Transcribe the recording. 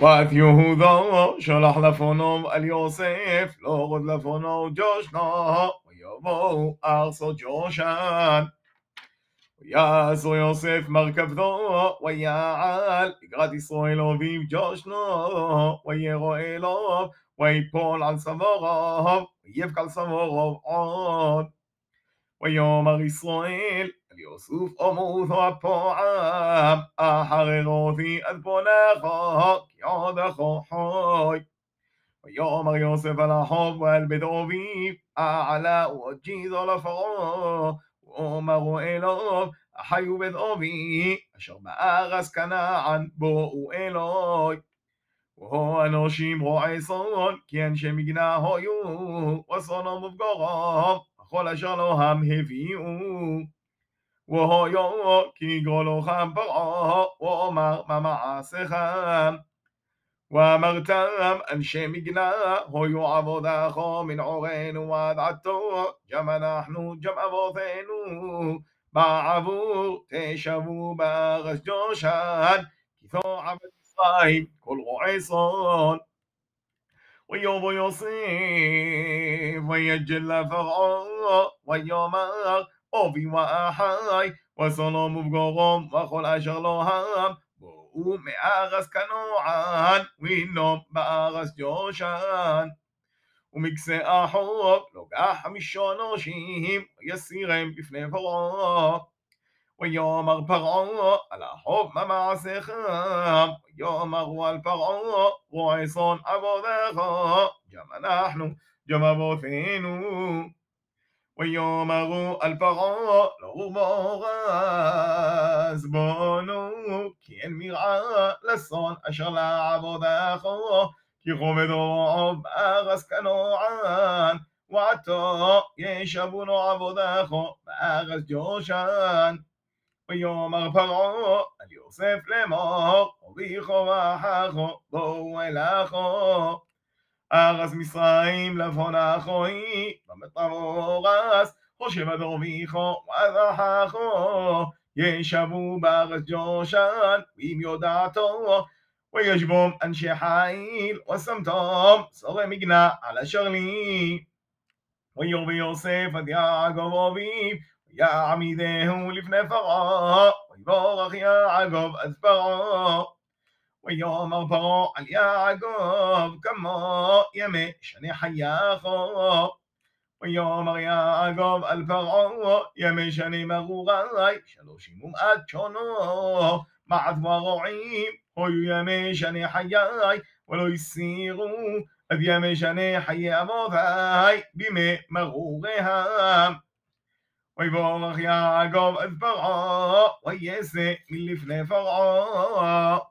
وאת יהודו שלח לפונו על יוסף, לא עוד לפונו ג'ושנו, ויבואו ארצו ג'ושן. ויעשו יוסף מרכבתו, ויעל לקראת ישראל אביו ג'ושנו, וירא אלוב, ויפול על סבורוב, ויבק על סבורוב עוד. ויאמר ישראל يوسف أمو ثوب عام أحرغو في أذبنا خاك يعد خوحوي ويومر يوسف على حب والبدو في أعلى وجيز على ومر إلوب أحيو بدو في أشر مأغس كنا عن بو إلوي وهو أنوشيم روعي صون كين شمجنا هويو وصونا مبقرام خلاش لهم هفيو והיה כי גולוך פרעה ואומר מה מעשיך ואמרתם אנשי מגנה היו עבודך מן עורנו ועד עתו גם אנחנו גם אבותינו בעבור תשבו בארץ ג'ושן כי זו עבד מצרים כל רועי צאן ויבוא יוסף ויג'ל פרעה ויאמר אובים ואחי, ושונאום ובגורום, וכל אשר לא הרם, בואו מארס כנוען, וינום בארס ג'ושן. ומקסה ומקצה החוק, משון משונושים, ויסירם בפני פרעה. ויאמר פרעה על החוב מה מעשיך, ויאמרו על פרעה, רועי צאן עבודך, גם אנחנו, גם אבותינו. ويمر الفراء غمار زبانو כי אין מרעה לשון אשר לעבוד אחו, כי כובד רוב ארס כנוען, ועתו ישבונו עבוד אחו, בארס ג'ושן. ויאמר פרעה על יוסף לאמור, וביכו ואחכו, בואו אל אחו. ארז מצרים לבון אחוי, במטבור ארז, חושב אדור הדורמיכו, אחו, ישבו בארץ ג'ושן, ואם יודעתו, ויש אנשי חיל, וסמתום, שורי מגנה על אשר לי. ויור ויוסף עד יעקב אביב, ויעמידהו לפני פרעה, ויבורך יעקב עד פרעה. ويوم وبوء اليعقوب كمو يمي شني حياخو ويوم يعقوب الفرعو يمي شني مغوغاي شلوشي ممأت شنو مع ضرعيم هو يمي شني حياي ولو يسيروا أذ يمي شني حيا موفاي بمي مغوغهم ويبورخ يعقوب أذ فرعو ويسي من لفني فرعو